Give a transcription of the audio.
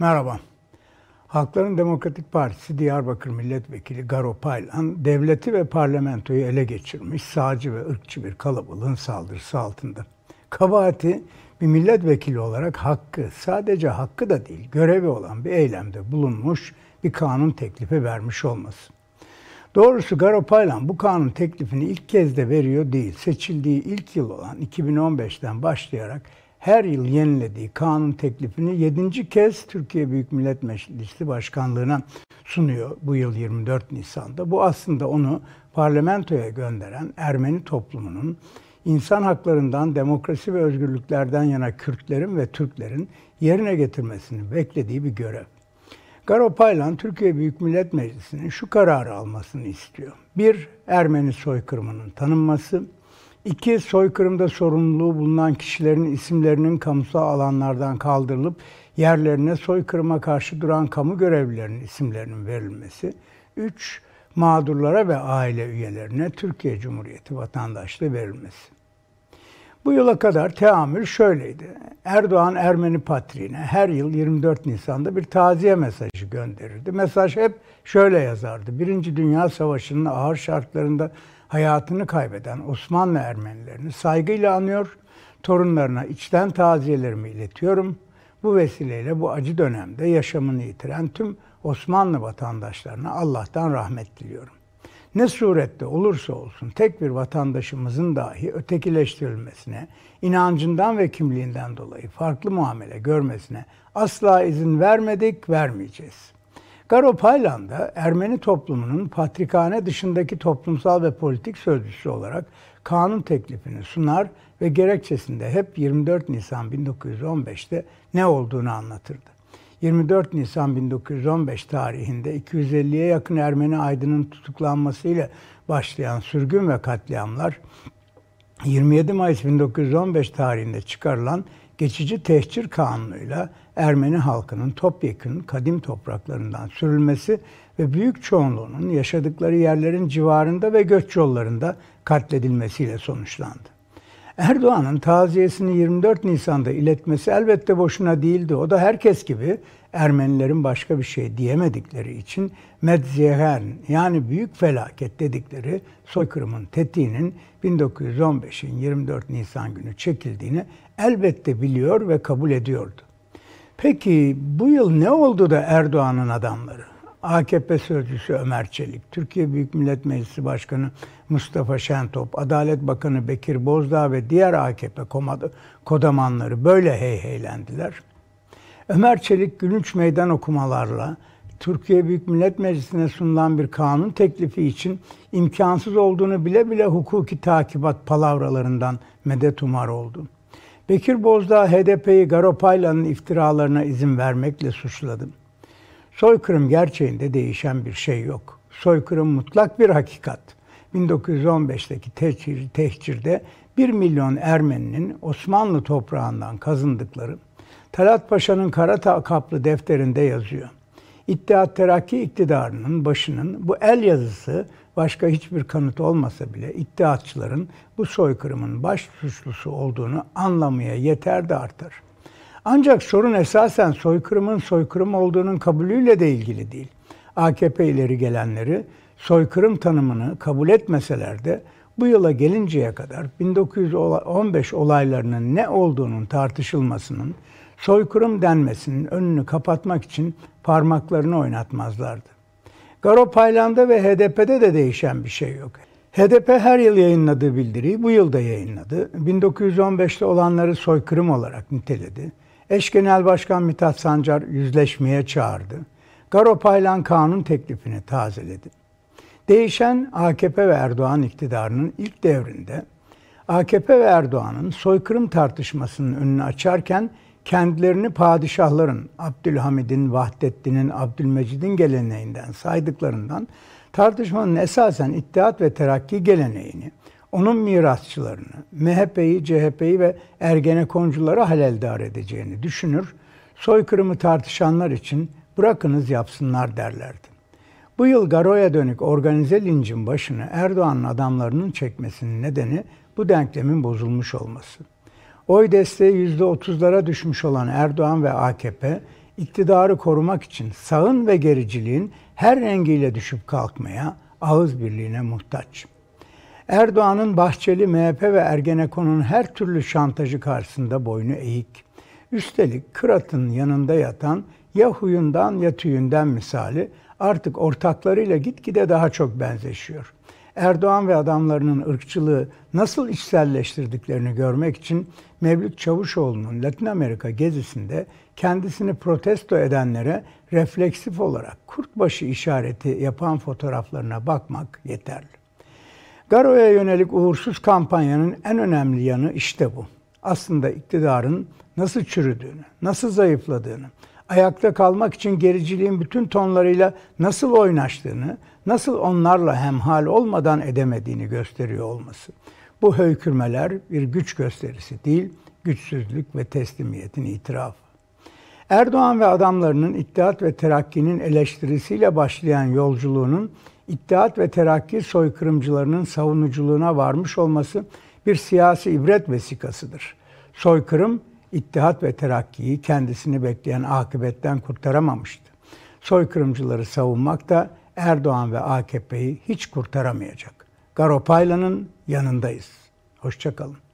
Merhaba. Halkların Demokratik Partisi Diyarbakır Milletvekili Garo Paylan, devleti ve parlamentoyu ele geçirmiş sağcı ve ırkçı bir kalabalığın saldırısı altında. Kabahati bir milletvekili olarak hakkı, sadece hakkı da değil, görevi olan bir eylemde bulunmuş bir kanun teklifi vermiş olması. Doğrusu Garo Paylan bu kanun teklifini ilk kez de veriyor değil. Seçildiği ilk yıl olan 2015'ten başlayarak her yıl yenilediği kanun teklifini 7. kez Türkiye Büyük Millet Meclisi Başkanlığı'na sunuyor bu yıl 24 Nisan'da. Bu aslında onu parlamentoya gönderen Ermeni toplumunun insan haklarından, demokrasi ve özgürlüklerden yana Kürtlerin ve Türklerin yerine getirmesini beklediği bir görev. Garo Paylan, Türkiye Büyük Millet Meclisi'nin şu kararı almasını istiyor. Bir, Ermeni soykırımının tanınması. İki, soykırımda sorumluluğu bulunan kişilerin isimlerinin kamusal alanlardan kaldırılıp yerlerine soykırıma karşı duran kamu görevlilerinin isimlerinin verilmesi. Üç, mağdurlara ve aile üyelerine Türkiye Cumhuriyeti vatandaşlığı verilmesi. Bu yıla kadar teamül şöyleydi. Erdoğan Ermeni patriğine her yıl 24 Nisan'da bir taziye mesajı gönderirdi. Mesaj hep şöyle yazardı. Birinci Dünya Savaşı'nın ağır şartlarında hayatını kaybeden Osmanlı Ermenilerini saygıyla anıyor, torunlarına içten taziyelerimi iletiyorum. Bu vesileyle bu acı dönemde yaşamını yitiren tüm Osmanlı vatandaşlarına Allah'tan rahmet diliyorum ne surette olursa olsun tek bir vatandaşımızın dahi ötekileştirilmesine, inancından ve kimliğinden dolayı farklı muamele görmesine asla izin vermedik, vermeyeceğiz. Garo Paylan da Ermeni toplumunun patrikhane dışındaki toplumsal ve politik sözcüsü olarak kanun teklifini sunar ve gerekçesinde hep 24 Nisan 1915'te ne olduğunu anlatırdı. 24 Nisan 1915 tarihinde 250'ye yakın Ermeni aydının tutuklanmasıyla başlayan sürgün ve katliamlar 27 Mayıs 1915 tarihinde çıkarılan geçici tehcir kanunuyla Ermeni halkının topyekun kadim topraklarından sürülmesi ve büyük çoğunluğunun yaşadıkları yerlerin civarında ve göç yollarında katledilmesiyle sonuçlandı. Erdoğan'ın taziyesini 24 Nisan'da iletmesi elbette boşuna değildi. O da herkes gibi Ermenilerin başka bir şey diyemedikleri için Medzehen yani büyük felaket dedikleri soykırımın tetiğinin 1915'in 24 Nisan günü çekildiğini elbette biliyor ve kabul ediyordu. Peki bu yıl ne oldu da Erdoğan'ın adamları? AKP sözcüsü Ömer Çelik, Türkiye Büyük Millet Meclisi Başkanı Mustafa Şentop, Adalet Bakanı Bekir Bozdağ ve diğer AKP kodamanları böyle heyheylendiler. Ömer Çelik gülünç meydan okumalarla Türkiye Büyük Millet Meclisi'ne sunulan bir kanun teklifi için imkansız olduğunu bile bile hukuki takibat palavralarından medet umar oldu. Bekir Bozdağ HDP'yi Garopaylan'ın iftiralarına izin vermekle suçladı. Soykırım gerçeğinde değişen bir şey yok. Soykırım mutlak bir hakikat. 1915'teki tehcir, tehcirde 1 milyon Ermeninin Osmanlı toprağından kazındıkları Talat Paşa'nın kara kaplı defterinde yazıyor. İttihat Terakki iktidarının başının bu el yazısı başka hiçbir kanıt olmasa bile iddiatçıların bu soykırımın baş suçlusu olduğunu anlamaya yeter de artar. Ancak sorun esasen soykırımın soykırım olduğunun kabulüyle de ilgili değil. AKP ileri gelenleri soykırım tanımını kabul etmeseler de bu yıla gelinceye kadar 1915 olaylarının ne olduğunun tartışılmasının, soykırım denmesinin önünü kapatmak için parmaklarını oynatmazlardı. Garo Paylan'da ve HDP'de de değişen bir şey yok. HDP her yıl yayınladığı bildiriyi bu yıl da yayınladı. 1915'te olanları soykırım olarak niteledi. Eş Genel Başkan Mithat Sancar yüzleşmeye çağırdı. Garo Paylan kanun teklifini tazeledi. Değişen AKP ve Erdoğan iktidarının ilk devrinde AKP ve Erdoğan'ın soykırım tartışmasının önünü açarken kendilerini padişahların Abdülhamid'in, Vahdettin'in, Abdülmecid'in geleneğinden saydıklarından tartışmanın esasen İttihat ve Terakki geleneğini, onun mirasçılarını, MHP'yi, CHP'yi ve Ergenekoncuları haleldar edeceğini düşünür, soykırımı tartışanlar için bırakınız yapsınlar derlerdi. Bu yıl Garo'ya dönük organize lincin başını Erdoğan'ın adamlarının çekmesinin nedeni bu denklemin bozulmuş olması. Oy desteği %30'lara düşmüş olan Erdoğan ve AKP iktidarı korumak için sağın ve gericiliğin her rengiyle düşüp kalkmaya, ağız birliğine muhtaç. Erdoğan'ın Bahçeli, MHP ve Ergenekon'un her türlü şantajı karşısında boynu eğik. Üstelik Kırat'ın yanında yatan ya huyundan ya tüyünden misali artık ortaklarıyla gitgide daha çok benzeşiyor. Erdoğan ve adamlarının ırkçılığı nasıl içselleştirdiklerini görmek için Mevlüt Çavuşoğlu'nun Latin Amerika gezisinde kendisini protesto edenlere refleksif olarak kurtbaşı işareti yapan fotoğraflarına bakmak yeterli. Garo'ya yönelik uğursuz kampanyanın en önemli yanı işte bu. Aslında iktidarın nasıl çürüdüğünü, nasıl zayıfladığını, ayakta kalmak için gericiliğin bütün tonlarıyla nasıl oynaştığını, nasıl onlarla hemhal olmadan edemediğini gösteriyor olması. Bu höykürmeler bir güç gösterisi değil, güçsüzlük ve teslimiyetin itirafı. Erdoğan ve adamlarının İttihat ve Terakki'nin eleştirisiyle başlayan yolculuğunun İttihat ve Terakki soykırımcılarının savunuculuğuna varmış olması bir siyasi ibret vesikasıdır. Soykırım İttihat ve Terakki'yi kendisini bekleyen akıbetten kurtaramamıştı. Soykırımcıları savunmak da Erdoğan ve AKP'yi hiç kurtaramayacak. Garopaylan'ın yanındayız. Hoşçakalın.